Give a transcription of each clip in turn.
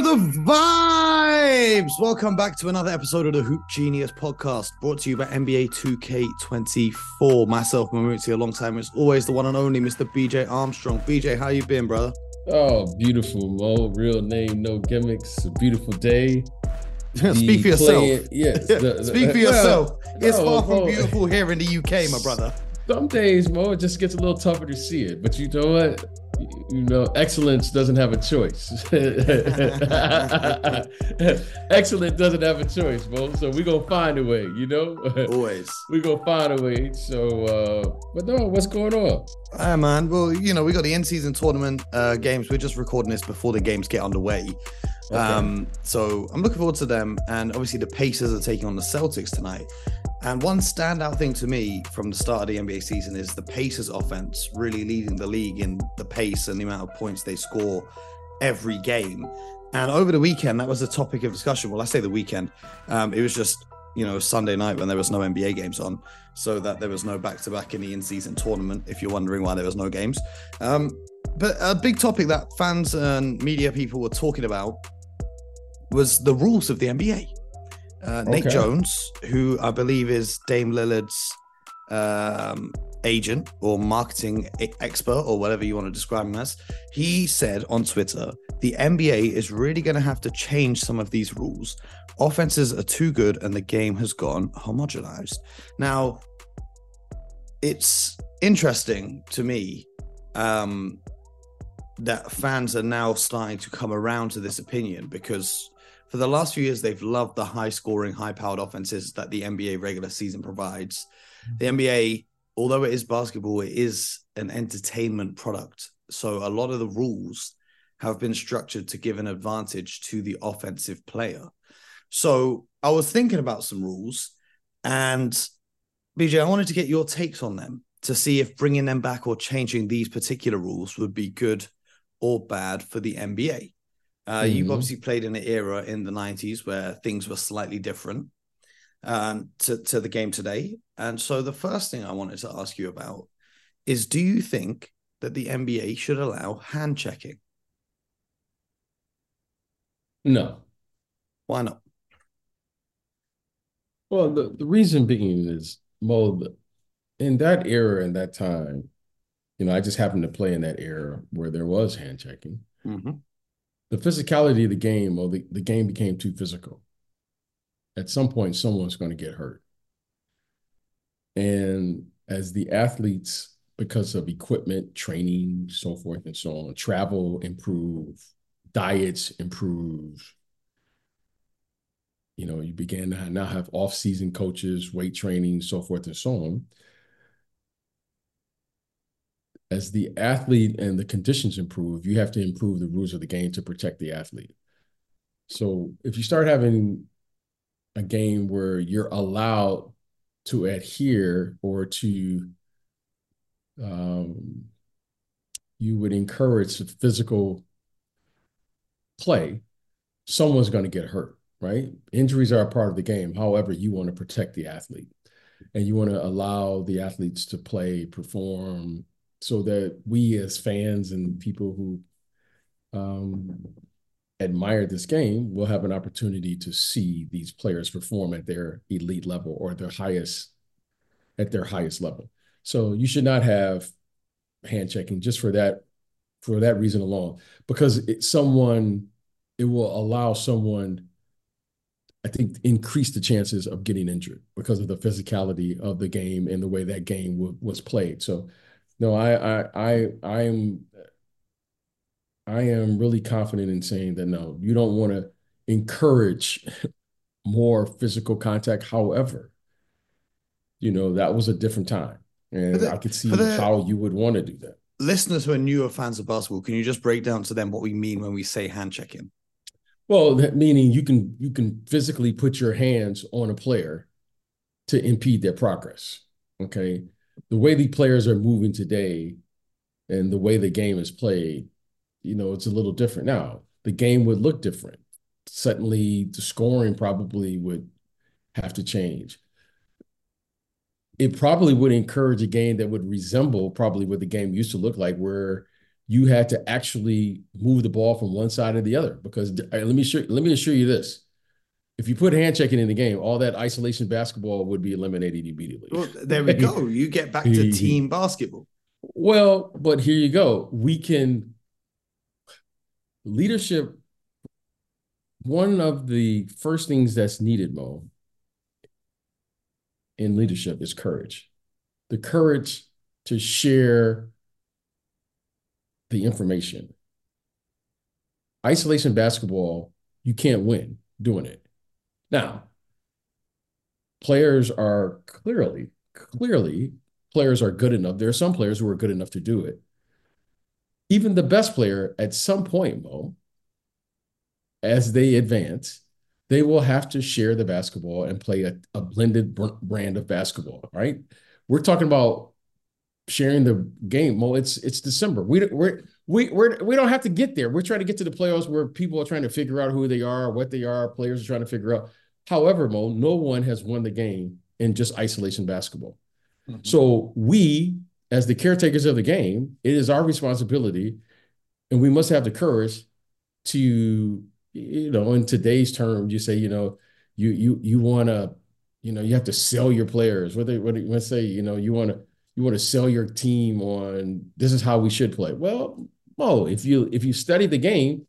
know the vibes. Welcome back to another episode of the Hoop Genius podcast, brought to you by NBA 2K24. Myself, Mamuti, alongside me, as always, the one and only Mr. BJ Armstrong. BJ, how you been, brother? Oh, beautiful, Mo. Real name, no gimmicks. A beautiful day. Speak for yourself. Playing, yes. the, Speak for yourself. it's far from beautiful here in the UK, my brother. Some days, Mo, it just gets a little tougher to see it. But you know what? You know, excellence doesn't have a choice. Excellence doesn't have a choice, bro. So we're gonna find a way, you know? Always. we're gonna find a way. So uh but no, what's going on? Ah man. Well, you know, we got the in season tournament uh games. We're just recording this before the games get underway. Okay. Um, so I'm looking forward to them. And obviously the Pacers are taking on the Celtics tonight. And one standout thing to me from the start of the NBA season is the Pacers offense really leading the league in the pace and the amount of points they score every game. And over the weekend, that was a topic of discussion. Well, I say the weekend. Um, it was just, you know, Sunday night when there was no NBA games on, so that there was no back to back in the in season tournament, if you're wondering why there was no games. Um, but a big topic that fans and media people were talking about was the rules of the NBA. Uh, okay. Nate Jones, who I believe is Dame Lillard's um, agent or marketing expert or whatever you want to describe him as, he said on Twitter the NBA is really going to have to change some of these rules. Offenses are too good and the game has gone homogenized. Now, it's interesting to me um, that fans are now starting to come around to this opinion because for the last few years, they've loved the high scoring, high powered offenses that the NBA regular season provides. The mm-hmm. NBA, although it is basketball, it is an entertainment product. So a lot of the rules have been structured to give an advantage to the offensive player. So I was thinking about some rules and BJ, I wanted to get your takes on them to see if bringing them back or changing these particular rules would be good or bad for the NBA. Uh, mm-hmm. You've obviously played in an era in the 90s where things were slightly different um, to, to the game today. And so the first thing I wanted to ask you about is do you think that the NBA should allow hand checking? No. Why not? Well, the, the reason being is, well, in that era, and that time, you know, I just happened to play in that era where there was hand checking. Mm-hmm the physicality of the game or the, the game became too physical. At some point, someone's going to get hurt. And as the athletes, because of equipment, training, so forth and so on, travel improve, diets improve. You know, you began to now have off-season coaches, weight training, so forth and so on as the athlete and the conditions improve, you have to improve the rules of the game to protect the athlete. So if you start having a game where you're allowed to adhere or to um, you would encourage physical play, someone's going to get hurt, right? Injuries are a part of the game. However, you want to protect the athlete and you want to allow the athletes to play, perform, so that we as fans and people who um, admire this game will have an opportunity to see these players perform at their elite level or their highest at their highest level. So you should not have hand checking just for that for that reason alone because it, someone it will allow someone I think increase the chances of getting injured because of the physicality of the game and the way that game w- was played. So no, I I I I am I am really confident in saying that no, you don't want to encourage more physical contact. However, you know, that was a different time. And the, I could see the, how you would want to do that. Listeners who are newer fans of basketball, can you just break down to them what we mean when we say hand checking? Well, meaning you can you can physically put your hands on a player to impede their progress. Okay the way the players are moving today and the way the game is played, you know, it's a little different. Now, the game would look different. Suddenly, the scoring probably would have to change. It probably would encourage a game that would resemble probably what the game used to look like, where you had to actually move the ball from one side to the other. Because let me show, let me assure you this: if you put hand checking in the game, all that isolation basketball would be eliminated immediately. Well, there we go. You get back to team basketball. Well, but here you go. We can leadership. One of the first things that's needed, Mo, in leadership is courage. The courage to share the information. Isolation basketball, you can't win doing it. Now, players are clearly, clearly, players are good enough. There are some players who are good enough to do it. Even the best player, at some point, Mo, as they advance, they will have to share the basketball and play a, a blended brand of basketball, right? We're talking about sharing the game. Well, it's it's December. We we're we we're, we don't have to get there. We're trying to get to the playoffs where people are trying to figure out who they are, what they are. Players are trying to figure out. However, Mo, no one has won the game in just isolation basketball. Mm-hmm. So we, as the caretakers of the game, it is our responsibility, and we must have the courage to, you know, in today's terms, you say, you know, you you you want to, you know, you have to sell your players. What they what do you say, you know, you want to you want to sell your team on this is how we should play. Well, well, if you if you study the game,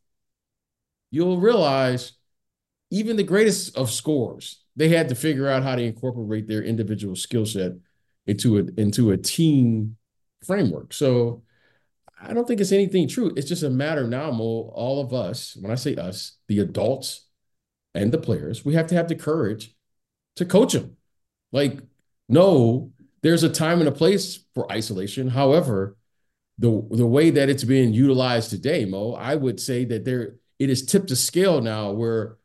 you'll realize even the greatest of scorers, they had to figure out how to incorporate their individual skill set into a into a team framework. So I don't think it's anything true. It's just a matter now, Mo, all of us, when I say us, the adults and the players, we have to have the courage to coach them. Like, no, there's a time and a place for isolation. However, the the way that it's being utilized today, Mo, I would say that there it is tipped to scale now where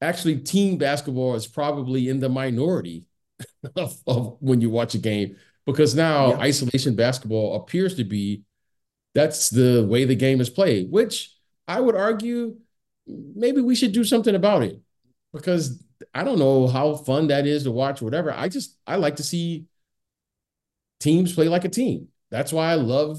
actually team basketball is probably in the minority of, of when you watch a game because now yeah. isolation basketball appears to be that's the way the game is played, which I would argue maybe we should do something about it because I don't know how fun that is to watch, whatever. I just I like to see teams play like a team. That's why I love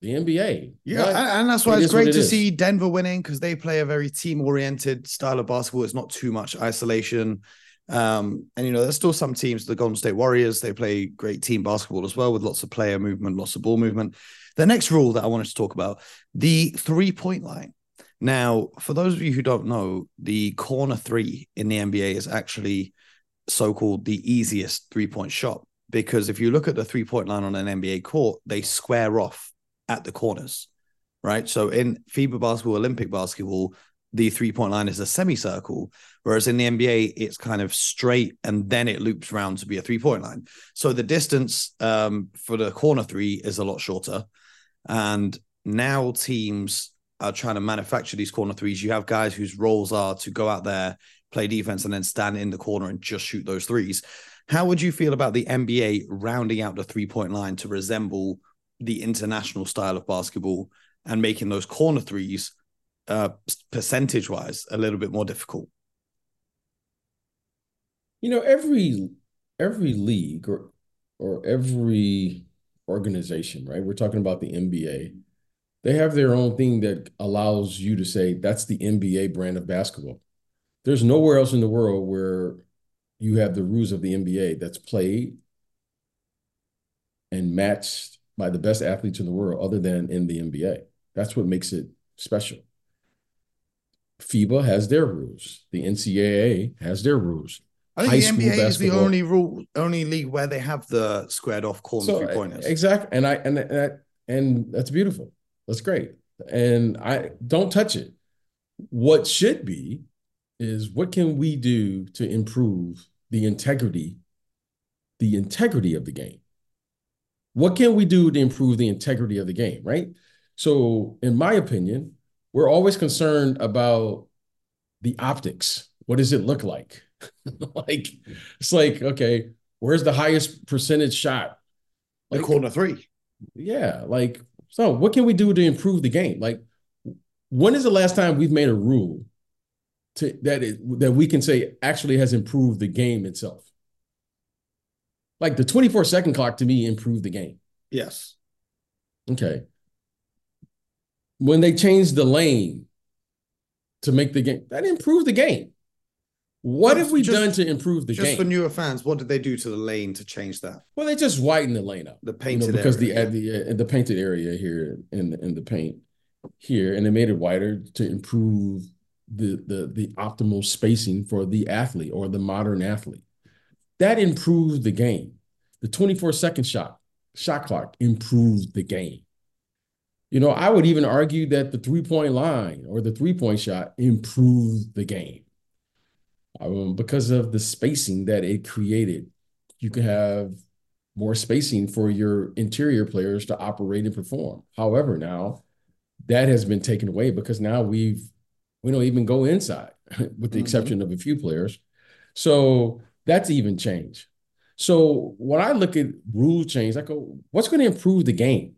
the NBA. Yeah, and that's why it it's great to see Denver winning because they play a very team-oriented style of basketball. It's not too much isolation. Um, and you know, there's still some teams, the Golden State Warriors, they play great team basketball as well with lots of player movement, lots of ball movement. The next rule that I wanted to talk about, the three-point line. Now, for those of you who don't know, the corner three in the NBA is actually so-called the easiest three-point shot because if you look at the three point line on an NBA court, they square off at the corners, right? So in FIBA basketball, Olympic basketball, the three point line is a semicircle, whereas in the NBA, it's kind of straight and then it loops around to be a three point line. So the distance um, for the corner three is a lot shorter. And now teams are trying to manufacture these corner threes. You have guys whose roles are to go out there, play defense, and then stand in the corner and just shoot those threes. How would you feel about the NBA rounding out the three point line to resemble the international style of basketball and making those corner threes, uh, percentage wise, a little bit more difficult? You know, every every league or or every organization, right? We're talking about the NBA. They have their own thing that allows you to say that's the NBA brand of basketball. There's nowhere else in the world where you have the rules of the NBA that's played and matched by the best athletes in the world, other than in the NBA. That's what makes it special. FIBA has their rules. The NCAA has their rules. I think High the NBA is the only rule, only league where they have the squared off corner so, three pointers. Exactly, and I and that and that's beautiful. That's great. And I don't touch it. What should be is what can we do to improve the integrity, the integrity of the game? What can we do to improve the integrity of the game, right? So, in my opinion, we're always concerned about the optics. What does it look like? like, it's like, okay, where's the highest percentage shot? Like corner three. Yeah. Like, so what can we do to improve the game? Like, when is the last time we've made a rule to that is that we can say actually has improved the game itself. Like the 24 second clock to me improved the game. Yes. Okay. when they changed the lane to make the game, that improved the game. What Just- have we just- done to improve the Just game? for newer fans, what did they do to the lane to change that? well, they just whitened the lane up. The you painted know, because area. the the uh, the painted area here in the, in the paint here, and they made it wider to improve the the the optimal spacing for the athlete or the modern athlete. That improved the game. The 24 second shot shot clock improved the game. You know, I would even argue that the three point line or the three point shot improved the game um, because of the spacing that it created. You could have more spacing for your interior players to operate and perform. However, now that has been taken away because now we've we don't even go inside, with the Mhm. exception of a few players. So that's even changed. So when I look at rule change, I go, what's going to improve the game?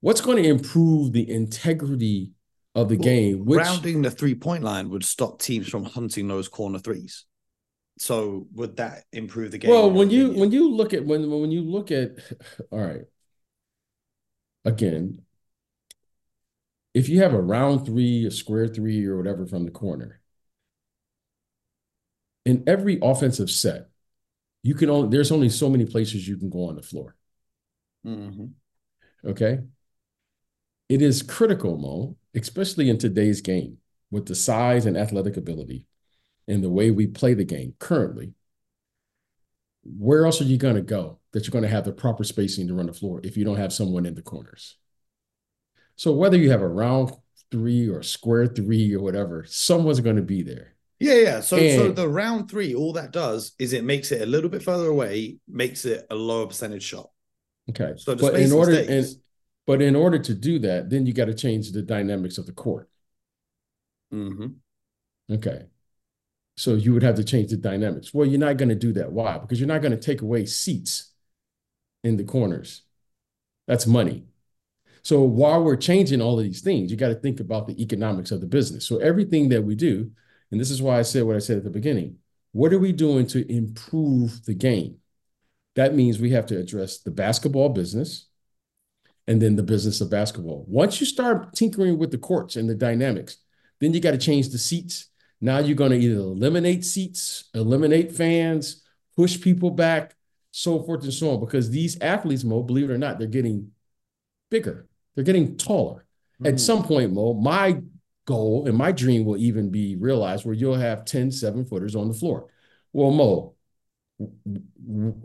What's going to improve the integrity of the Well, game? Which Rounding the three point line would stop teams from hunting those corner threes. So would that improve the game? Well, when you opinion? when you look at when when you look at all right, again, if you have a round three, a square three, or whatever from the corner, in every offensive set, you can only there's only so many places you can go on the floor. Mhm. Okay. It is critical, Mo, especially in today's game, with the size and athletic ability and the way we play the game currently. Where else are you going to go that you're going to have the proper spacing to run the floor if you don't have someone in the corners? So whether you have a round three or square three or whatever, someone's going to be there. Yeah, yeah. So, so the round three, all that does is it makes it a little bit further away, makes it a lower percentage shot. Okay. So but in order and but in order to do that, then you got to change the dynamics of the court. hmm Okay. So you would have to change the dynamics. Well, you're not going to do that. Why? Because you're not going to take away seats in the corners. That's money. So while we're changing all of these things, you got to think about the economics of the business. So everything that we do, and this is why I said what I said at the beginning, what are we doing to improve the game? That means we have to address the basketball business and then the business of basketball. Once you start tinkering with the courts and the dynamics, then you got to change the seats. Now you're going to either eliminate seats, eliminate fans, push people back, so forth and so on. Because these athletes, Mo, believe it or not, they're getting bigger. They're getting taller. At Mhm. some point, Mo, my goal and my dream will even be realized where you'll have 10 seven footers on the floor. Well, Mo,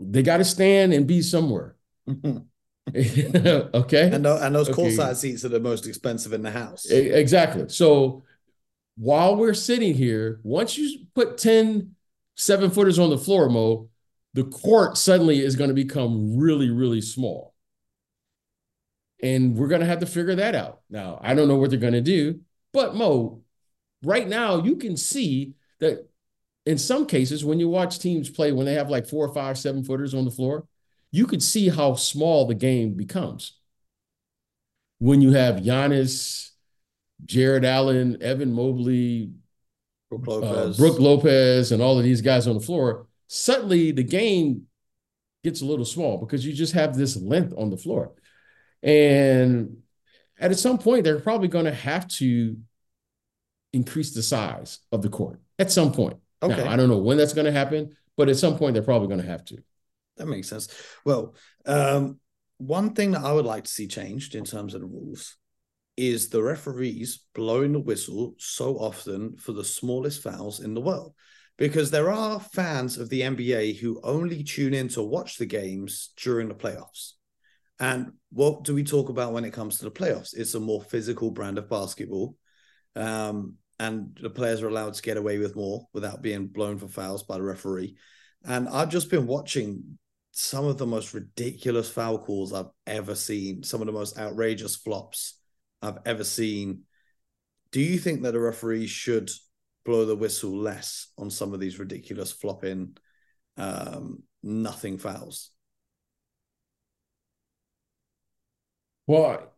they got to stand and be somewhere. okay. and, and those Okay. courtside seats are the most expensive in the house. Exactly. So while we're sitting here, once you put 10 seven footers on the floor, Mo, the court suddenly is going to become really, really small. And we're going to have to figure that out. Now, I don't know what they're going to do, but Mo, right now you can see that in some cases, when you watch teams play, when they have like four or five, seven footers on the floor, you could see how small the game becomes. When you have Giannis, Jarrett Allen, Evan Mobley, Brook uh, Lopez. Brook Lopez, and all of these guys on the floor, suddenly the game gets a little small because you just have this length on the floor. And at some point, they're probably going to have to increase the size of the court at some point. Okay. Now, I don't know when that's going to happen, but at some point, they're probably going to have to. That makes sense. Well, um, one thing that I would like to see changed in terms of the rules is the referees blowing the whistle so often for the smallest fouls in the world. Because there are fans of the NBA who only tune in to watch the games during the playoffs. And what do we talk about when it comes to the playoffs? It's a more physical brand of basketball. Um, and the players are allowed to get away with more without being blown for fouls by the referee. And I've just been watching some of the most ridiculous foul calls I've ever seen, some of the most outrageous flops I've ever seen. Do you think that a referee should blow the whistle less on some of these ridiculous flopping, um, nothing fouls? Well,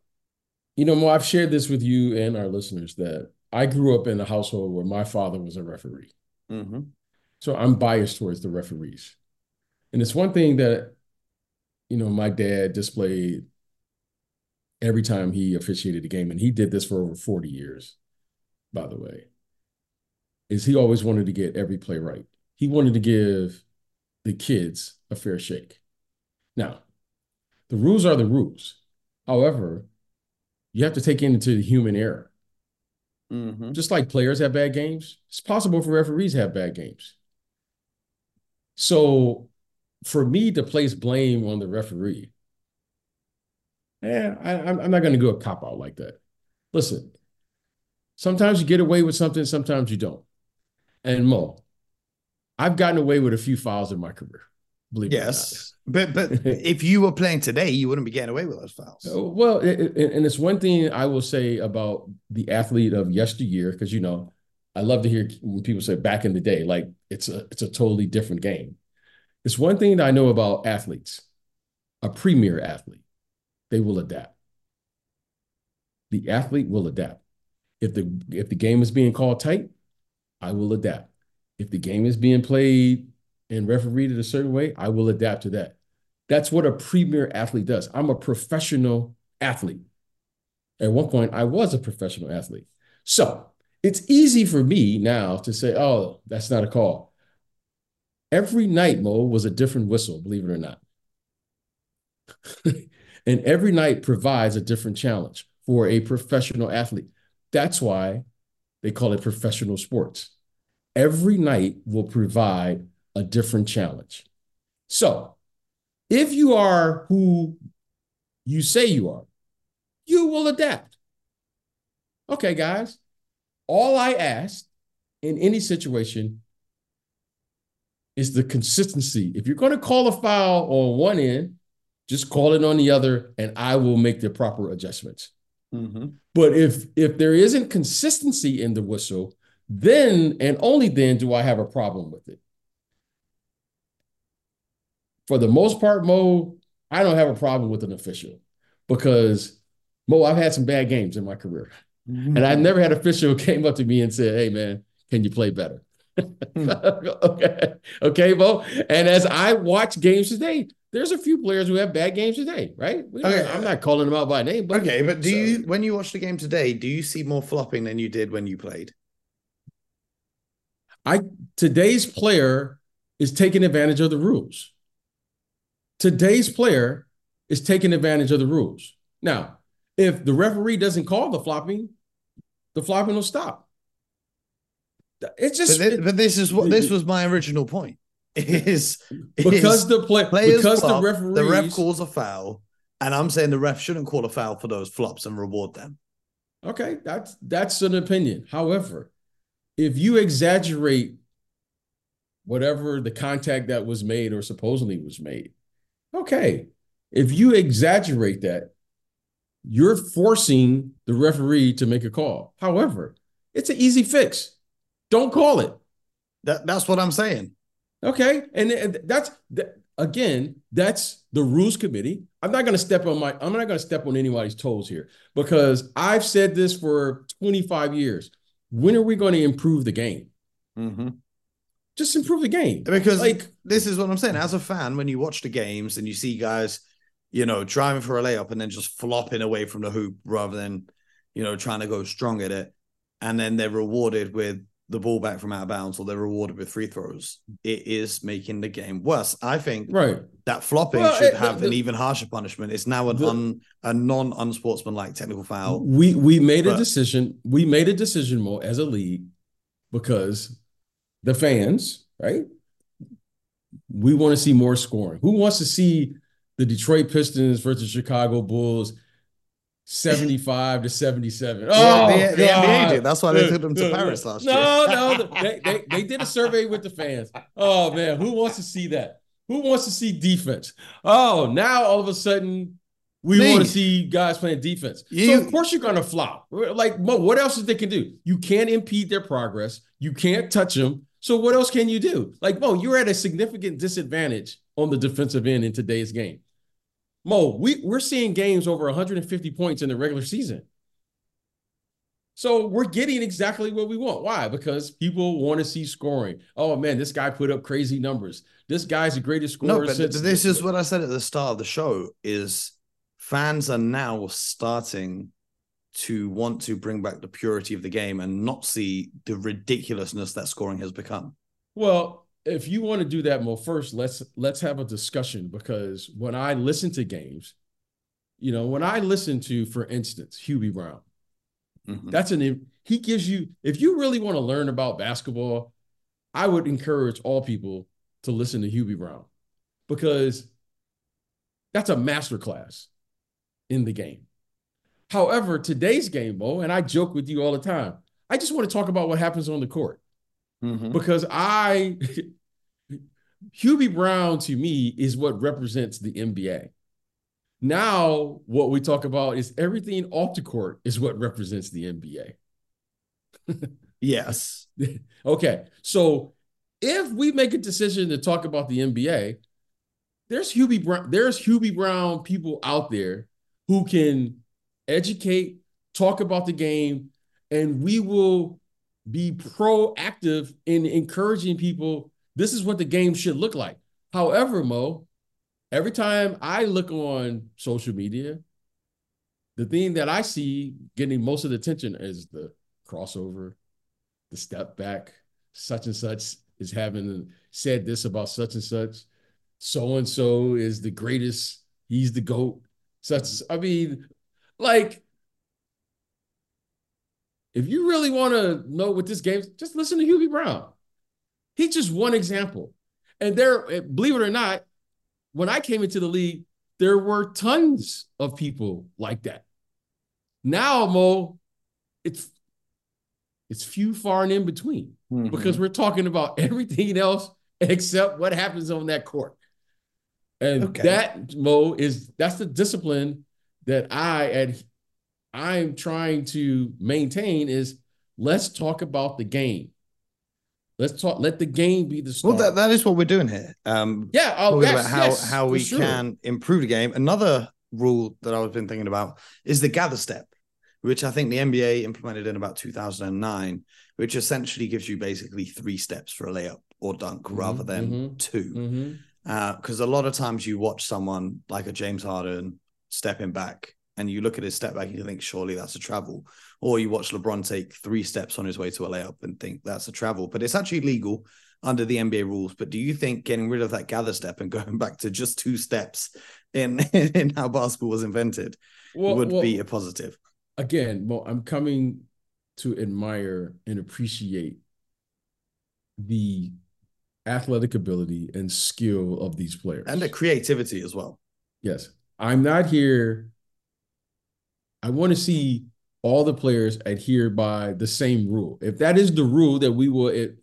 you know, Mo, I've shared this with you and our listeners that I grew up in a household where my father was a referee. Mm-hmm. So I'm biased towards the referees. And it's one thing that, you know, my dad displayed every time he officiated a game, and he did this for over 40 years, by the way, is he always wanted to get every play right. He wanted to give the kids a fair shake. Now, the rules are the rules. However, you have to take into the human error. Mm-hmm. Just like players have bad games, it's possible for referees to have bad games. So for me to place blame on the referee, yeah, I, am not going to go a cop out like that. Listen, sometimes you get away with something, sometimes you don't. And Mo, I've gotten away with a few fouls in my career. Believe yes, but but if you were playing today, you wouldn't be getting away with those fouls. Uh, well, it, it, and it's one thing I will say about the athlete of yesteryear, because you know, I love to hear when people say back in the day, like it's a it's a totally different game. It's one thing that I know about athletes, a premier athlete, they will adapt. The athlete will adapt. If the if the game is being called tight, I will adapt. If the game is being played and refereed it a certain way, I will adapt to that. That's what a premier athlete does. I'm a professional athlete. At one point, I was a professional athlete. So it's easy for me now to say, oh, that's not a call. Every night, Mo, was a different whistle, believe it or not. and every night provides a different challenge for a professional athlete. That's why they call it professional sports. Every night will provide a different challenge. So, if you are who you say you are, you will adapt. Okay, guys, all I ask in any situation is the consistency. If you're going to call a foul on one end, just call it on the other, and I will make the proper adjustments. Mm-hmm. But if if there isn't consistency in the whistle, then and only then do I have a problem with it. For the most part, Mo, I don't have a problem with an official because Mo, I've had some bad games in my career. Mm-hmm. And I've never had an official came up to me and said, Hey man, can you play better? Hmm. okay. Okay, Mo. And as I watch games today, there's a few players who have bad games today, right? Okay. I'm not calling them out by name, but okay. But do so, you, when you watch the game today, do you see more flopping than you did when you played? I today's player is taking advantage of the rules. Today's player is taking advantage of the rules. Now, if the referee doesn't call the flopping, the flopping will stop. It's just but, it, but this is what this was my original point. Is because is the play because flop, the referee the ref calls a foul, and I'm saying the ref shouldn't call a foul for those flops and reward them. Okay, that's that's an opinion. However, if you exaggerate whatever the contact that was made or supposedly was made, okay. If you exaggerate that, you're forcing the referee to make a call. However, it's an easy fix. Don't call it. That, that's what I'm saying. Okay. And that's that, again, that's the rules committee. I'm not going to step on my I'm not going to step on anybody's toes here because I've said this for 25 years. When are we going to improve the game? Mm-hmm. Just improve the game. Because like this is what I'm saying. As a fan, when you watch the games and you see guys, you know, driving for a layup and then just flopping away from the hoop rather than, you know, trying to go strong at it, and then they're rewarded with the ball back from out of bounds or they're rewarded with free throws, it is making the game worse. I think right that flopping well, should it, have the, an even harsher punishment. It's now an the, un, a non unsportsmanlike technical foul. We we made but, a decision. We made a decision more as a league because the fans, right? We want to see more scoring. Who wants to see the Detroit Pistons versus Chicago Bulls 75 to 77. Oh, the, the, the NBA did. That's why they took them to Paris last no, year. No, no, they, they, they did a survey with the fans. Oh man, who wants to see that? Who wants to see defense? Oh, now all of a sudden we Me. want to see guys playing defense. You, so of course you're going to flop. Like, what else is they can do? You can't impede their progress. You can't touch them. So what else can you do? Like, Mo, you're at a significant disadvantage on the defensive end in today's game. Mo, we, we're seeing games over 150 points in the regular season. So we're getting exactly what we want. Why? Because people want to see scoring. Oh man, this guy put up crazy numbers. This guy's the greatest scorer. No, but this is what I said at the start of the show: is fans are now starting to want to bring back the purity of the game and not see the ridiculousness that scoring has become. Well, if you want to do that, well, first let's let's have a discussion because when I listen to games, you know, when I listen to, for instance, Hubie Brown, mm-hmm. that's an he gives you if you really want to learn about basketball, I would encourage all people to listen to Hubie Brown because that's a masterclass in the game. However, today's game, Mo, and I joke with you all the time, I just want to talk about what happens on the court. Mm-hmm. Because I, Hubie Brown to me is what represents the NBA. Now, what we talk about is everything off the court is what represents the NBA. yes. okay. So if we make a decision to talk about the NBA, there's Hubie Brown, there's Hubie Brown people out there who can educate, talk about the game, and we will be proactive in encouraging people. This is what the game should look like. However, Mo, every time I look on social media, the thing that I see getting most of the attention is the crossover, the step back, such and such is having said this about such and such. So and so is the greatest. He's the GOAT. Such, I mean, like, if you really want to know what this game, just listen to Hubie Brown. He's just one example. And there, eh, believe it or not, when I came into the league, there were tons of people like that. Now, Mo, it's it's few far and in between mm-hmm. because we're talking about everything else except what happens on that court. And okay. that Mo is that's the discipline that I at I'm trying to maintain is let's talk about the game. Let's talk. Let the game be the start. Well, that, that is what we're doing here. Um, yeah, oh, yes, about how yes, how we sure. can improve the game. Another rule that I've been thinking about is the gather step, which I think the NBA implemented in about 2009, which essentially gives you basically three steps for a layup or dunk mm-hmm, rather than mm-hmm, 2 Because mm-hmm. uh, a lot of times you watch someone like a James Harden stepping back and you look at his step back and you think surely that's a travel. Or you watch lebron take three steps on his way to a layup and think that's a travel. But it's actually legal under the nba rules. But do you think getting rid of that gather step and going back to just two steps in in how basketball was invented well, would well, be a positive? again well i'm coming to admire and appreciate the athletic ability and skill of these players. And the creativity as well. Yes I'm not here. I want to see all the players adhere by the same rule. If that is the rule that we will, it,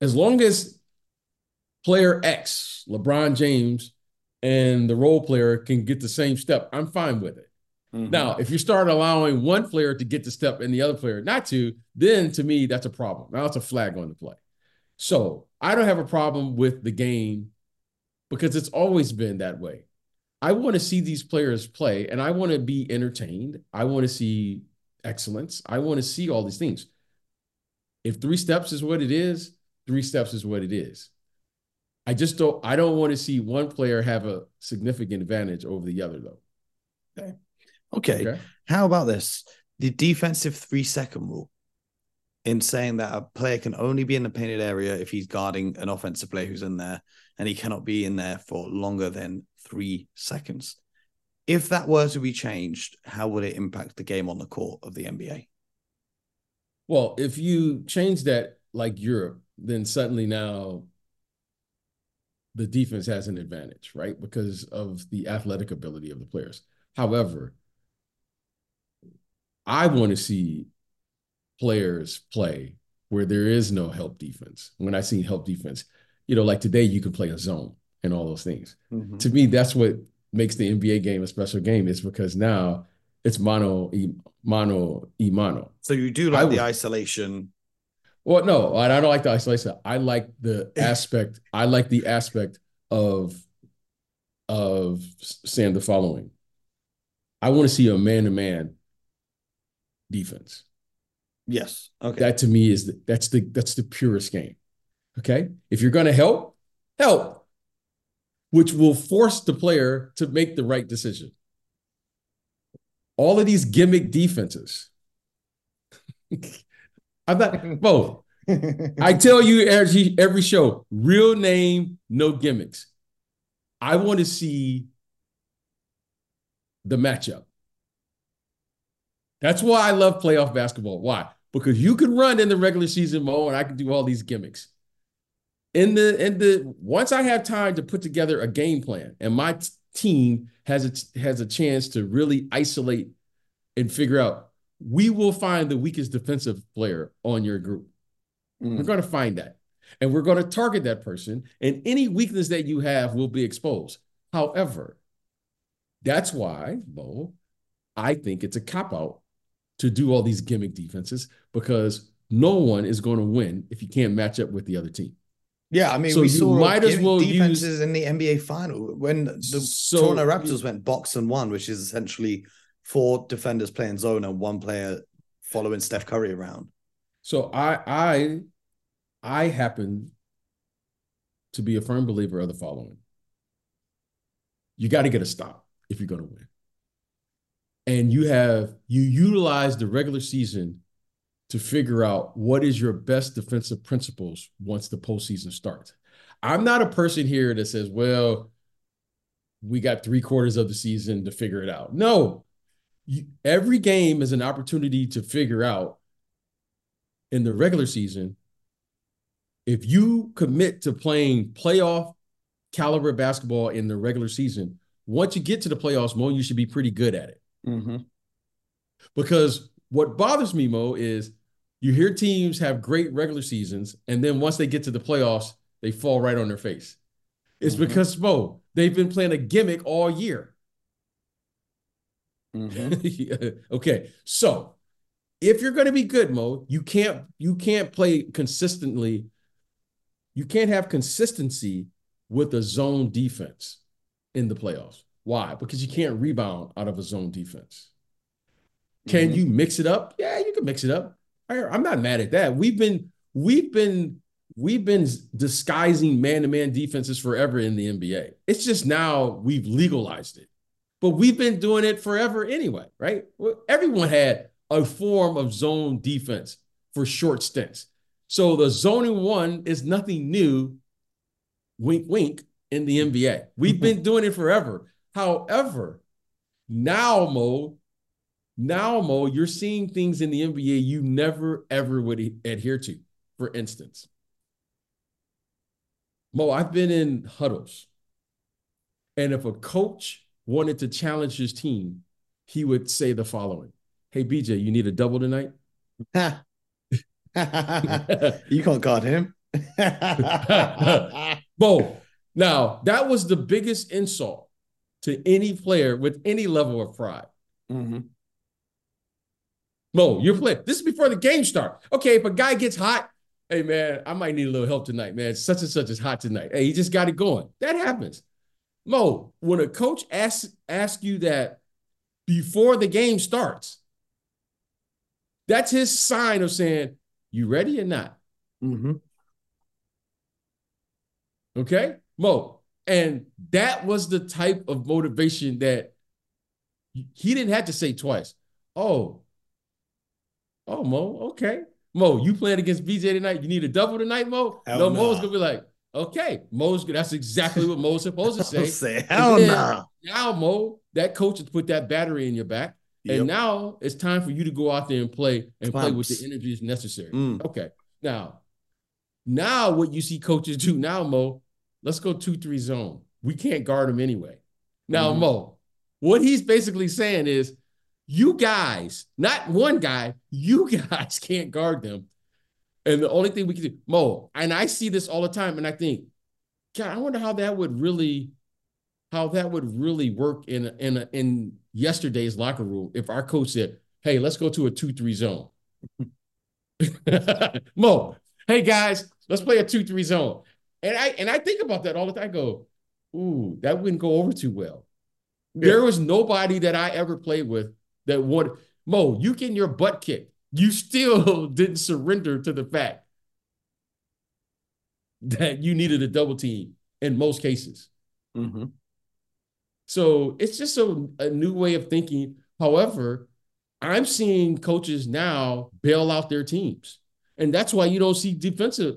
as long as player X, LeBron James, and the role player can get the same step, I'm fine with it. Mm-hmm. Now, if you start allowing one player to get the step and the other player not to, then to me, that's a problem. Now it's a flag on the play. So I don't have a problem with the game because it's always been that way. I want to see these players play and I want to be entertained. I want to see excellence. I want to see all these things. If three steps is what it is, three steps is what it is. I just don't I don't want to see one player have a significant advantage over the other though. Okay. Okay. okay. How about this? The defensive 3 second rule in saying that a player can only be in the painted area if he's guarding an offensive player who's in there and he cannot be in there for longer than three seconds. If that were to be changed, how would it impact the game on the court of the NBA? Well, if you change that like Europe, then suddenly now the defense has an advantage, right? Because of the athletic ability of the players. However, I want to see players play where there is no help defense. When I see help defense, you know, like today you can play a zone and all those things. Mm-hmm. To me, that's what makes the NBA game a special game is because now it's mono e mono e mono. So you do like the isolation. Well, no, I don't like the isolation. I like the aspect. I like the aspect of of saying the following. I want to see a man to man defense. Yes. Okay. That to me is the, that's the that's the purest game. Okay. If you're going to help, help which will force the player to make the right decision. all of these gimmick defenses. I'm not both. I tell you every every show, real name, no gimmicks. I want to see the matchup. That's why I love playoff basketball. Why? Because you can run in the regular season mode and I can do all these gimmicks. In the in the once I have time to put together a game plan and my t- team has a has a chance to really isolate and figure out we will find the weakest defensive player on your group. Mm. We're going to find that. And we're going to target that person, and any weakness that you have will be exposed. However, that's why, Mo, I think it's a cop out to do all these gimmick defenses because no one is going to win if you can't match up with the other team. Yeah, I mean, so we saw might as well defenses use... in the NBA final when the so, Toronto Raptors went box and one, which is essentially four defenders playing zone and one player following Steph Curry around. So I I I happen to be a firm believer of the following. You got to get a stop if you're going to win. And you have you utilize the regular season to figure out what is your best defensive principles once the postseason starts. I'm not a person here that says, well, we got three quarters of the season to figure it out. No, you, every game is an opportunity to figure out in the regular season if you commit to playing playoff caliber basketball in the regular season, once you get to the playoffs, Mo, you should be pretty good at it. Mm-hmm. Because what bothers me, Mo, is you hear teams have great regular seasons, and then once they get to the playoffs, they fall right on their face. It's mm-hmm. because, Mo, they've been playing a gimmick all year. Mm-hmm. okay, so if you're going to be good, Mo, you can't you can't play consistently. You can't have consistency with a zone defense in the playoffs. Why? Because you can't rebound out of a zone defense. Can mm-hmm. you mix it up? Yeah, you can mix it up. I'm not mad at that. We've been we've been we've been disguising man-to-man defenses forever in the NBA. It's just now we've legalized it. But we've been doing it forever anyway, right? Everyone had a form of zone defense for short stints. So the zoning one is nothing new, wink, wink, in the NBA. We've been doing it forever. However, now, Mo, now, Mo, you're seeing things in the NBA you never, ever would adhere to. For instance, Mo, I've been in huddles. And if a coach wanted to challenge his team, he would say the following Hey, BJ, you need a double tonight? you can't guard him. Bo, now that was the biggest insult to any player with any level of pride. Mm-hmm. Mo, you're playing. This is before the game start. Okay, if a guy gets hot, hey man, I might need a little help tonight, man. Such and such is hot tonight. Hey, he just got it going. That happens. Mo, when a coach asks ask you that before the game starts, that's his sign of saying, you ready or not? Mm-hmm. Okay, Mo. And that was the type of motivation that he didn't have to say twice. Oh, oh, Mo, okay. Mo, you playing against BJ tonight? You need a double tonight, Mo? Hell no, nah. Mo's gonna be like, okay, Mo's that's exactly what Mo's supposed to say. say hell no. Nah. Now, Mo, that coach has put that battery in your back. Yep. And now it's time for you to go out there and play and play with the energy that's necessary. Mm. Okay. Now, now what you see coaches do now, Mo, let's go two, three zone. We can't guard him anyway. Now, mm-hmm. Mo, what he's basically saying is you guys, not one guy, you guys can't guard them. And the only thing we can do, Mo, and I see this all the time, and I think, God, I wonder how that would really, how that would really work in in in yesterday's locker room if our coach said, "Hey, let's go to a two-three zone." Mo, hey guys, let's play a two-three zone. And I and I think about that all the time. I go, ooh, that wouldn't go over too well. Yeah. There was nobody that I ever played with that would Mo, you getting your butt kicked. You still didn't surrender to the fact that you needed a double team in most cases. Mm-hmm. So it's just a, a new way of thinking However, I'm seeing coaches now bail out their teams. And that's why you don't see defensive.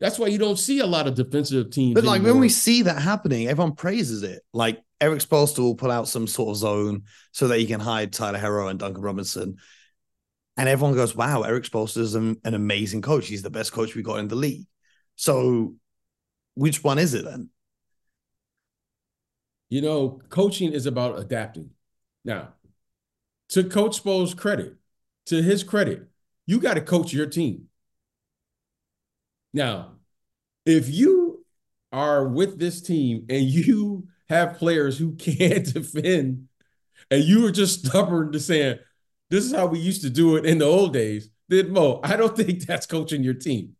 That's why you don't see a lot of defensive teams. But like anymore. when we see that happening, everyone praises it. Like Erik Spoelstra will pull out some sort of zone so that he can hide Tyler Herro and Duncan Robinson. And everyone goes, wow, Erik Spoelstra is an, an amazing coach. He's the best coach we got in the league. So which one is it then? You know, coaching is about adapting. Now, to Coach Spo's credit, to his credit, you got to coach your team. Now, if you are with this team and you have players who can't defend, and you are just stubborn to saying, this is how we used to do it in the old days, then Mo, I don't think that's coaching your team.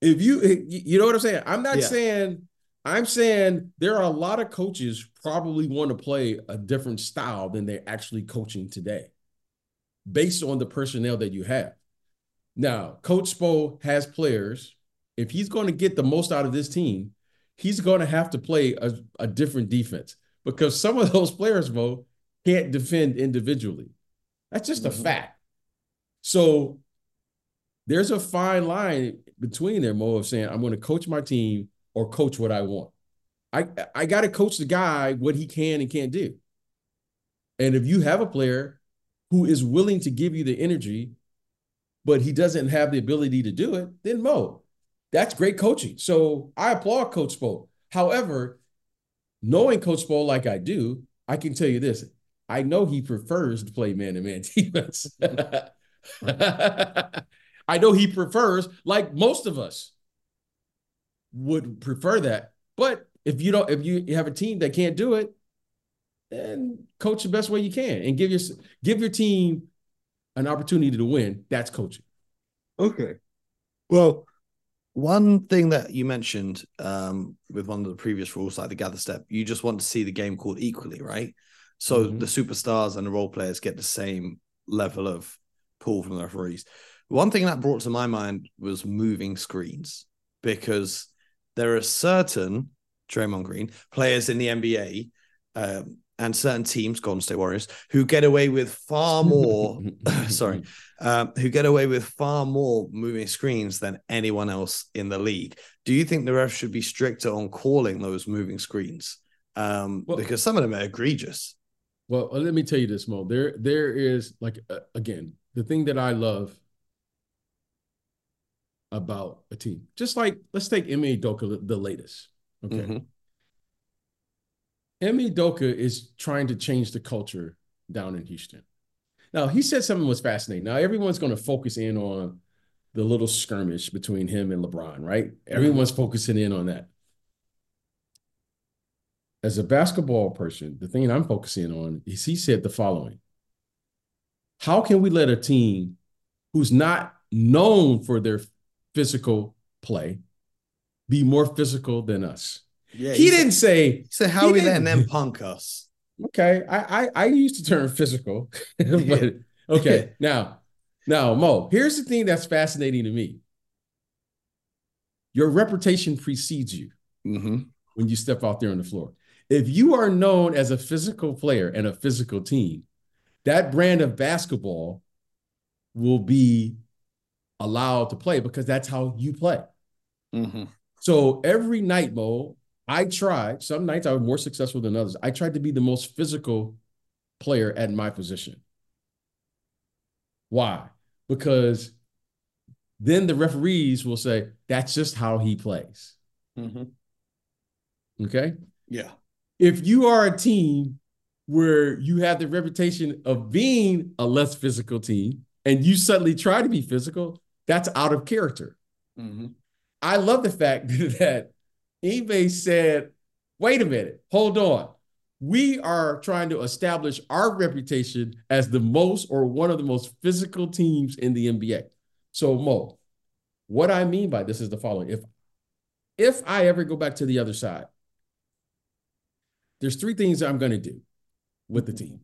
If you, eh, you know what I'm saying? I'm not yeah. saying, I'm saying there are a lot of coaches probably want to play a different style than they're actually coaching today based on the personnel that you have. Now, Coach Spo has players. If he's going to get the most out of this team, he's going to have to play a, a different defense because some of those players, Mo, can't defend individually. That's just mm-hmm. a fact. So there's a fine line between there, Mo, of saying, I'm going to coach my team or coach what I want. I, I got to coach the guy what he can and can't do. And if you have a player who is willing to give you the energy, but he doesn't have the ability to do it, then Mo, that's great coaching. So I applaud Coach Spo. However, knowing Coach Spo like I do, I can tell you this. I know he prefers to play man-to-man defense. I know he prefers, like most of us would prefer that. But if you don't, if you have a team that can't do it, then coach the best way you can and give your give your team an opportunity to win. That's coaching. Okay. Well, one thing that you mentioned um, with one of the previous rules, like the gather step, you just want to see the game called equally, right? So mm-hmm. the superstars and the role players get the same level of pull from the referees. One thing that brought to my mind was moving screens because there are certain Draymond Green players in the NBA um, and certain teams, Golden State Warriors, who get away with far more. sorry, um, who get away with far more moving screens than anyone else in the league. Do you think the refs should be stricter on calling those moving screens? Um, well, because some of them are egregious. Well, uh, let me tell you this, Mo. There, there is like uh, again the thing that I love about a team. Just like let's take Ime Udoka, the latest. Okay. Mm-hmm. Ime Udoka is trying to change the culture down in Houston. Now, he said something was fascinating. Now, everyone's going to focus in on the little skirmish between him and LeBron, right? Mm-hmm. Everyone's focusing in on that. As a basketball person, the thing I'm focusing on is he said the following How can we let a team who's not known for their physical play be more physical than us? Yeah, he, didn't said, say. So how are we letting them punk us? Okay, I I, I used to turn physical, but okay now now Mo. Here's the thing that's fascinating to me. Your reputation precedes you mm-hmm. when you step out there on the floor. If you are known as a physical player and a physical team, that brand of basketball will be allowed to play because that's how you play. Mm-hmm. So every night, Mo, I tried. Some nights I was more successful than others. I tried to be the most physical player at my position. Why? Because then the referees will say, that's just how he plays. Mm-hmm. Okay. Yeah. If you are a team where you have the reputation of being a less physical team and you suddenly try to be physical, that's out of character. Mm-hmm. I love the fact that Ime said, wait a minute, hold on. We are trying to establish our reputation as the most or one of the most physical teams in the NBA. So, Mo, what I mean by this is the following. If if I ever go back to the other side, there's three things I'm going to do with the team.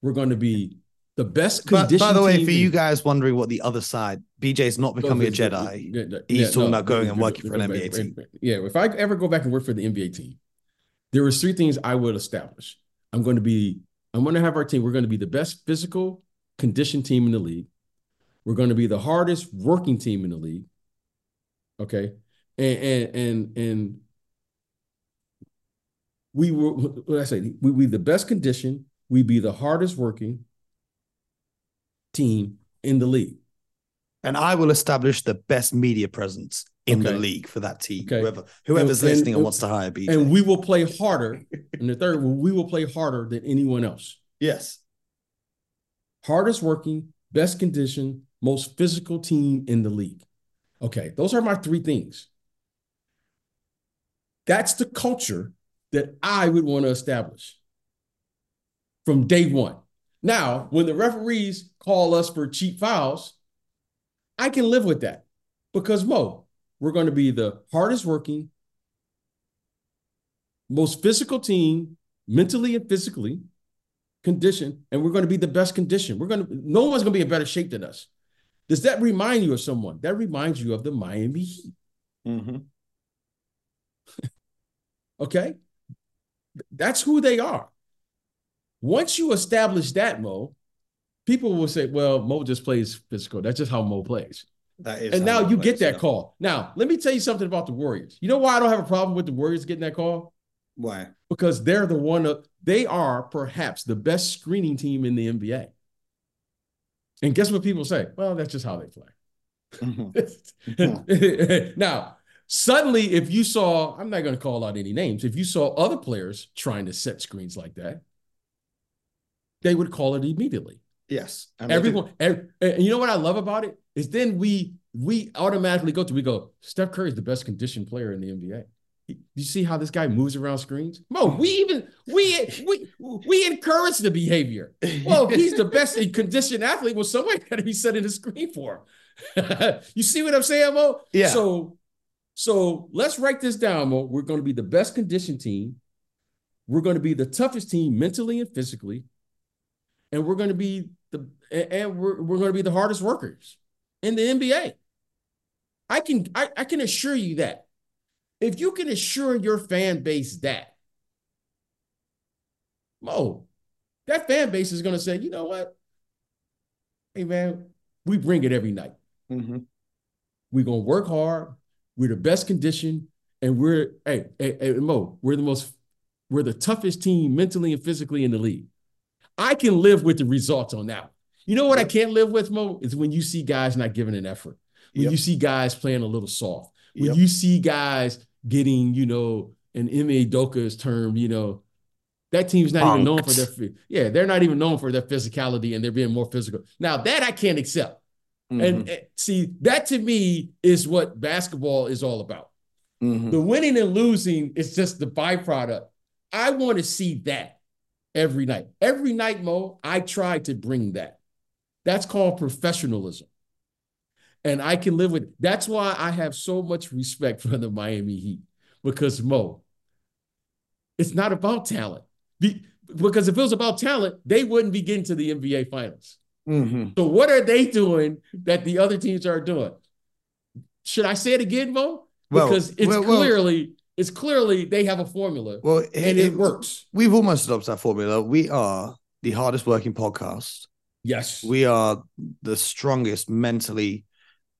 We're going to be the best condition. By, by the way, for you guys wondering what the other side, BJ's not becoming a Jedi. He's yeah, talking no, about going and working for an NBA team. Yeah, if I ever go back and work for the NBA team, there was three things I would establish. I'm going to be I'm going to have our team. We're going to be the best physical condition team in the league. We're going to be the hardest working team in the league. Okay. And and and and we were what I say, we we the best condition, we be the hardest working team in the league. And I will establish the best media presence in okay. the league for that team. Okay. Whoever whoever's and, listening and, and, wants to hire BJ. And we will play harder. and the third, we will play harder than anyone else. Yes. Hardest working, best condition, most physical team in the league. Okay, those are my three things. That's the culture that I would want to establish from day one. Now, when the referees call us for cheap fouls, I can live with that because Mo, we're going to be the hardest working, most physical team, mentally and physically conditioned, and we're going to be the best condition. We're going to, no one's going to be in better shape than us. Does that remind you of someone? That reminds you of the Miami Heat. Mm-hmm. okay? That's who they are. Once you establish that, Mo, people will say, well, Mo just plays physical. That's just how Mo plays. That is and now you plays, get that yeah. call. Now, let me tell you something about the Warriors. You know why I don't have a problem with the Warriors getting that call? Why? Because they're the one of, they are perhaps the best screening team in the NBA. And guess what people say? Well, that's just how they play. Mm-hmm. now, suddenly, if you saw, I'm not going to call out any names, if you saw other players trying to set screens like that, they would call it immediately. Yes. Everyone, every, eh, and you know what I love about it is then we we automatically go to we go, Steph Curry is the best conditioned player in the NBA. You see how this guy moves around screens? Mo, we even we we we encourage the behavior. Well, he's the best conditioned athlete. Well, somebody got to be setting the screen for him. you see what I'm saying, Mo? Yeah. So so let's write this down, Mo. We're going to be the best conditioned team. We're going to be the toughest team mentally and physically, and we're going to be the and we're, we're going to be the hardest workers in the NBA. I can I, I can assure you that if you can assure your fan base that, Mo, that fan base is going to say, you know what? Hey, man, we bring it every night. Mm-hmm. We're going to work hard. We're the best condition. And we're, hey, hey, hey, Mo, we're the most, we're the toughest team mentally and physically in the league. I can live with the results on that. You know what I can't live with, Mo? Is when you see guys not giving an effort. When yep. you see guys playing a little soft. When yep. you see guys getting, you know, an Ime Udoka's term, you know, that team's not Punked. even known for their yeah, they're not even known for their physicality and they're being more physical. Now that I can't accept. Mm-hmm. And, and, see, that to me is what basketball is all about. Mm-hmm. The winning and losing is just the byproduct. I want to see that every night. Every night, Mo, I try to bring that. That's called professionalism and I can live with. That's why I have so much respect for the Miami Heat because Mo, it's not about talent. because if it was about talent, they wouldn't be getting to the NBA Finals. Mm-hmm. So what are they doing that the other teams are doing? Should I say it again, Mo? Because well, it's well, clearly well, it's clearly they have a formula. Well, and it, it works. We've almost adopted that formula. We are the hardest working podcast. Yes, we are the strongest mentally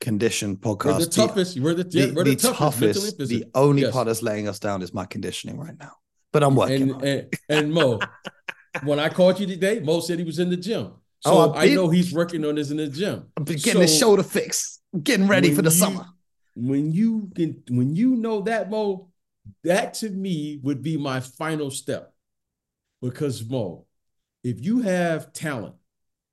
conditioned podcast. We're the toughest. We're the, the, we're the, the toughest. The only yes. part that's laying us down is my conditioning right now. But I'm working. And, and, and, Mo, when I called you today, Mo said he was in the gym. So oh, I, I know he's working on this in the gym. I'm getting so, his shoulder fixed. Getting ready for the you, summer. When you can, when you know that, Mo, that to me would be my final step. Because Mo, if you have talent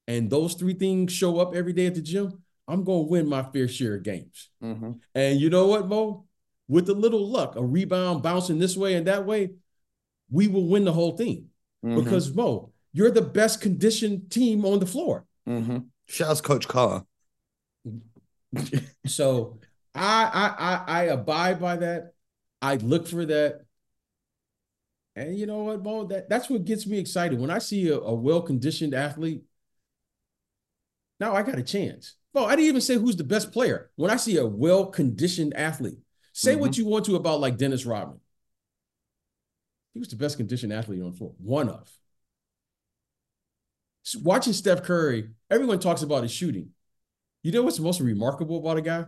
and those three things show up every day at the gym, I'm going to win my fair share of games. Mm-hmm. And you know what, Mo? With a little luck, a rebound bouncing this way and that way, we will win the whole thing. Mm-hmm. Because, Mo, you're the best conditioned team on the floor. Mm-hmm. Shouts Coach Carr. so I, I I I abide by that. I look for that. And you know what, Mo? That, that's what gets me excited. When I see a, a well-conditioned athlete, now I got a chance. Well, I didn't even say who's the best player. When I see a well conditioned athlete, say mm-hmm. what you want to about like Dennis Rodman. He was the best conditioned athlete on the floor, one of. watching Steph Curry, everyone talks about his shooting. You know what's most remarkable about a guy?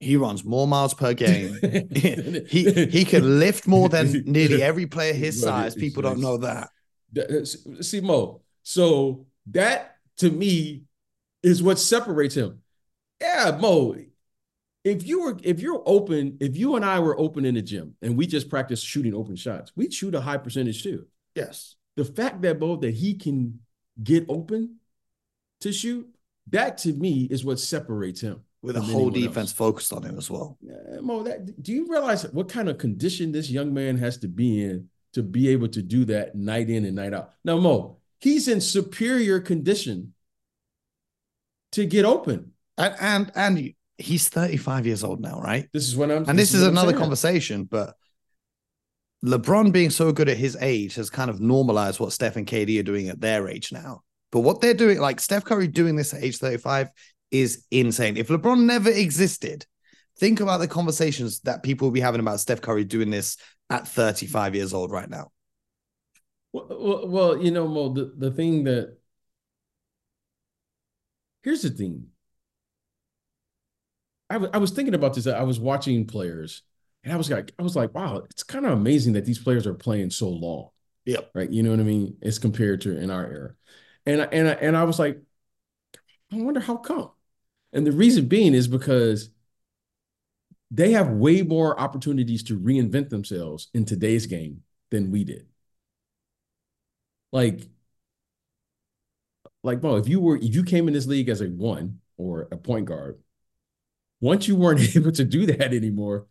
He runs more miles per game. he he can lift more than nearly every player his size. People don't know that. See, Mo. So that to me is what separates him. Yeah, Mo. If you were, if you're open, if you and I were open in the gym and we just practice shooting open shots, we'd shoot a high percentage too. Yes. The fact that Mo that he can get open to shoot, that to me is what separates him. With a whole defense else. focused on him as well. Yeah, Mo, that do you realize what kind of condition this young man has to be in to be able to do that night in and night out? Now, Mo, he's in superior condition to get open. And and and he's 35 years old now, right? This is when I'm and this, this is, is another conversation, but LeBron being so good at his age has kind of normalized what Steph and KD are doing at their age now. But what they're doing, like Steph Curry doing this at age 35, is insane. If LeBron never existed, think about the conversations that people will be having about Steph Curry doing this at 35 years old right now. Well, well, you know, Mo, the, the thing that here's the thing. I, w- I was thinking about this. I was watching players and I was like, I was like, wow, it's kind of amazing that these players are playing so long. Yep. Right. You know what I mean? It's compared to in our era. And I, and I, and I was like, I wonder how come. And the reason being is because they have way more opportunities to reinvent themselves in today's game than we did. Like, like, well, if you were if you came in this league as a one or a point guard, once you weren't able to do that anymore,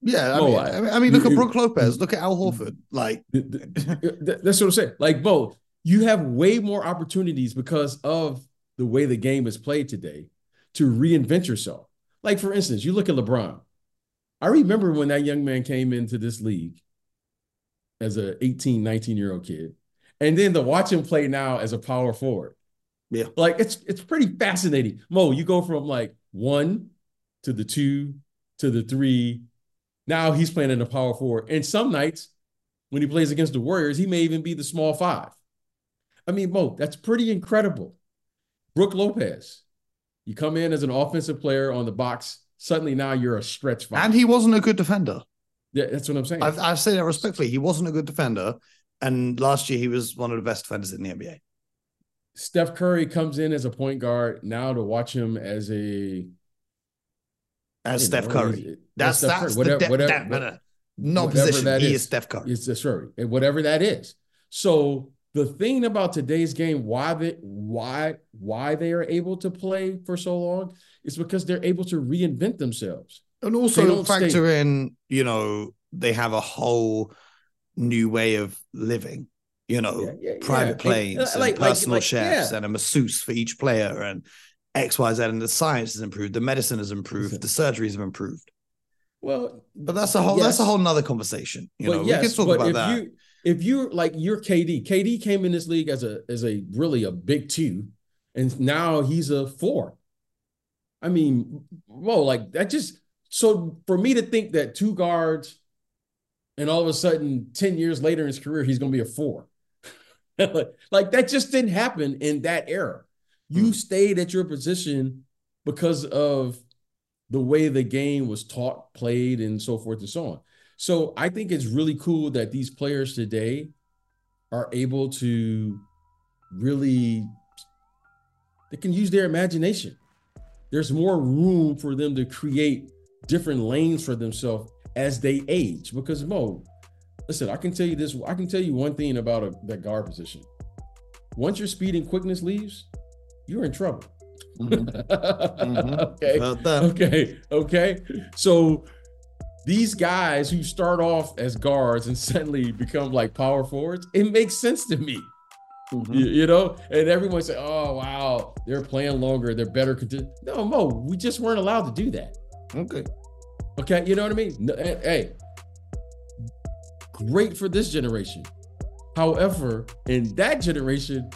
yeah, I, mean, I, I mean, look at Brook Lopez, look at Al Horford. Like that's what I'm saying. Like both, you have way more opportunities because of the way the game is played today to reinvent yourself. Like for instance, you look at LeBron. I remember when that young man came into this league as a 18, 19 year old kid, and then to watch him play now as a power forward. Yeah, like it's it's pretty fascinating. Mo, you go from like one to the two to the three now he's playing in the power four. And some nights when he plays against the Warriors, he may even be the small five. I mean, Mo, that's pretty incredible. Brook Lopez, you come in as an offensive player on the box. Suddenly now you're a stretch five. And he wasn't a good defender. Yeah, that's what I'm saying. I, I say that respectfully. He wasn't a good defender. And last year he was one of the best defenders in the NBA. Steph Curry comes in as a point guard. Now to watch him as a as Steph know, Curry. That's Steph that's Curry. Whatever, the whatever, that, no whatever position. That he is, is Steph Curry. It's that's right. Whatever that is. So the thing about today's game, why they why why they are able to play for so long, is because they're able to reinvent themselves. And also factor stay. in, you know, they have a whole new way of living. You know, yeah, yeah, private yeah. planes, and, uh, like, personal like, like, chefs, and a masseuse for each player, and X, Y, Z, and the science has improved, the medicine has improved, the surgeries have improved. Well, but that's a whole yes. that's a whole nother conversation. You know, yes, we can talk about that. You, if you're like you're KD, KD came in this league as a as a really a big two, and now he's a four. I mean, whoa, like that just so for me to think that two guards, and all of a sudden, 10 years later in his career, he's gonna be a four. like that just didn't happen in that era. You mm. stayed at your position because of the way the game was taught, played, and so forth and so on. So I think it's really cool that these players today are able to really they can use their imagination. There's more room for them to create different lanes for themselves as they age. Because Mo, listen, I can tell you this. I can tell you one thing about a, that guard position. Once your speed and quickness leaves, you're in trouble. Mm-hmm. mm-hmm. okay. Okay. Okay. So these guys who start off as guards and suddenly become like power forwards, it makes sense to me. Mm-hmm. You, you, know, and everyone say, "Oh, wow, they're playing longer, they're better." No, Mo, we just weren't allowed to do that. Okay. Okay, you know what I mean? No, hey, great for this generation. However, in that generation,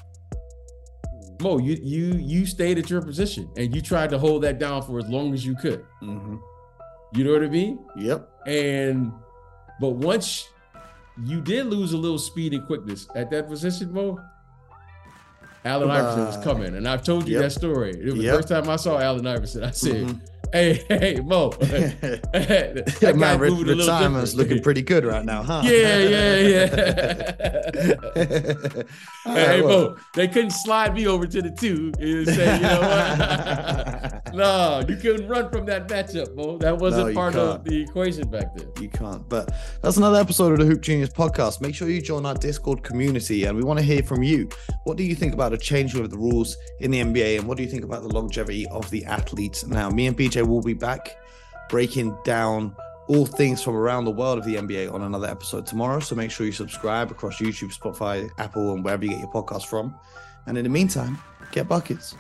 Mo, you you you stayed at your position and you tried to hold that down for as long as you could. Mm-hmm. You know what I mean? Yep. And but once you did lose a little speed and quickness at that position, Mo, Allen Iverson was coming, and I've told you Yep. that story. It was the first time I saw Allen Iverson. I said, Mhm. "Hey, hey, Mo, that Man, re- retirement's different." looking pretty good right now, huh? Yeah, yeah, yeah. All hey, right, well- Mo, they couldn't slide me over to the two and say, you know what? no, you couldn't run from that matchup, Mo. That wasn't No, part of can't. the equation back then. you can't. But that's another episode of the Hoop Genius podcast. Make sure you join our Discord community and we want to hear from you. What do you think about a change of the rules in the NBA and what do you think about the longevity of the athletes? Now, me and BJ will be back breaking down all things from around the world of the NBA on another episode tomorrow. So make sure you subscribe across YouTube, Spotify, Apple, and wherever you get your podcast from. And in the meantime, get buckets.